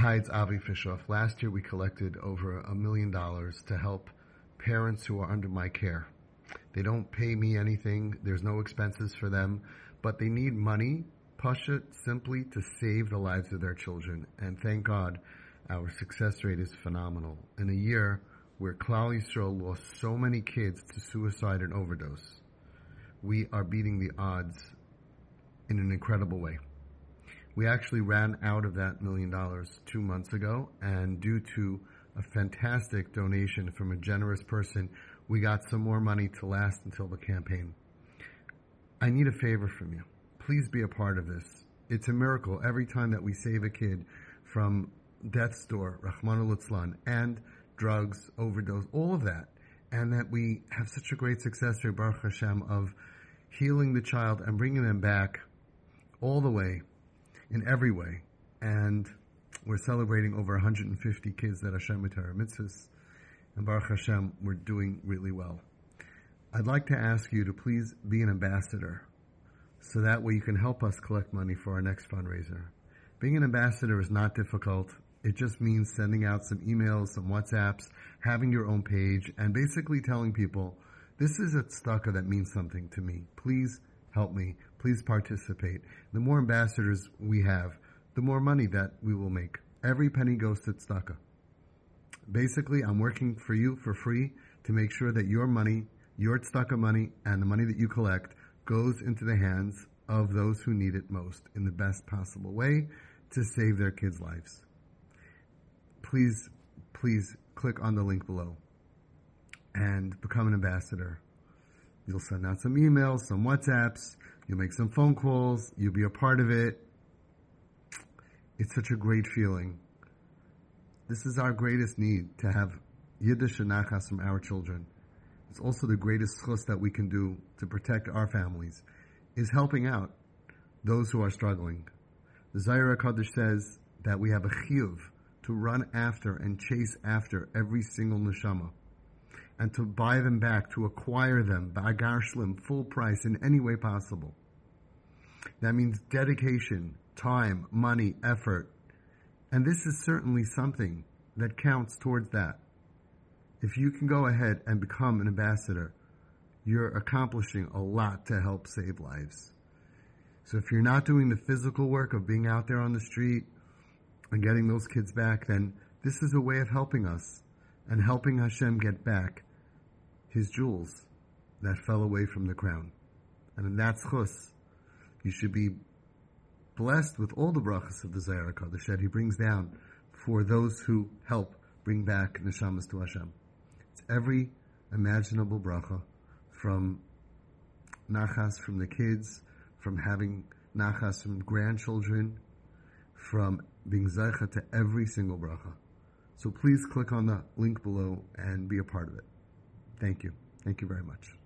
Hi, it's Avi Fishoff. Last year we collected over a million dollars to help parents who are under my care. They don't pay me anything. There's no expenses for them, but they need money, Pasha, simply to save the lives of their children. And thank God our success rate is phenomenal. In a year where Klal Yisrael lost so many kids to suicide and overdose, we are beating the odds in an incredible way. We actually ran out of that million dollars two months ago, and due to a fantastic donation from a generous person, we got some more money to last until the campaign. I need a favor from you. Please be a part of this. It's a miracle every time that we save a kid from death's door, Rahman al and drugs, overdose, all of that. And that we have such a great success here, Baruch Hashem, of healing the child and bringing them back all the way in every way. And we're celebrating over 150 kids that Hashem with Torah mitzvahs. And Baruch Hashem, we're doing really well. I'd like to ask you to please be an ambassador so that way you can help us collect money for our next fundraiser. Being an ambassador is not difficult. It just means sending out some emails, some WhatsApps, having your own page, and basically telling people, this is a tzedakah that means something to me. Please help me. Please participate. The more ambassadors we have, the more money that we will make. Every penny goes to tzedakah. Basically, I'm working for you for free to make sure that your money, your tzedakah money, and the money that you collect goes into the hands of those who need it most in the best possible way to save their kids' lives. Please, please click on the link below and become an ambassador. You'll send out some emails, some WhatsApps, you'll make some phone calls, you'll be a part of it. It's such a great feeling. This is our greatest need to have Yiddish and Nachas from our children. It's also the greatest zchus that we can do to protect our families, is helping out those who are struggling. The Zohar HaKadosh says that we have a chiyuv to run after and chase after every single neshama and to buy them back, to acquire them, ba'agar shlim, full price in any way possible. That means dedication, time, money, effort. And this is certainly something that counts towards that. If you can go ahead and become an ambassador, you're accomplishing a lot to help save lives. So if you're not doing the physical work of being out there on the street and getting those kids back, then this is a way of helping us and helping Hashem get back his jewels that fell away from the crown. And in that zchus, you should be blessed with all the brachas of the Zohar HaKadosh that he brings down for those who help bring back neshamas to Hashem. It's every imaginable bracha from nachas from the kids, from having nachas from grandchildren, from being zeicha to every single bracha. So please click on the link below and be a part of it. Thank you. Thank you very much.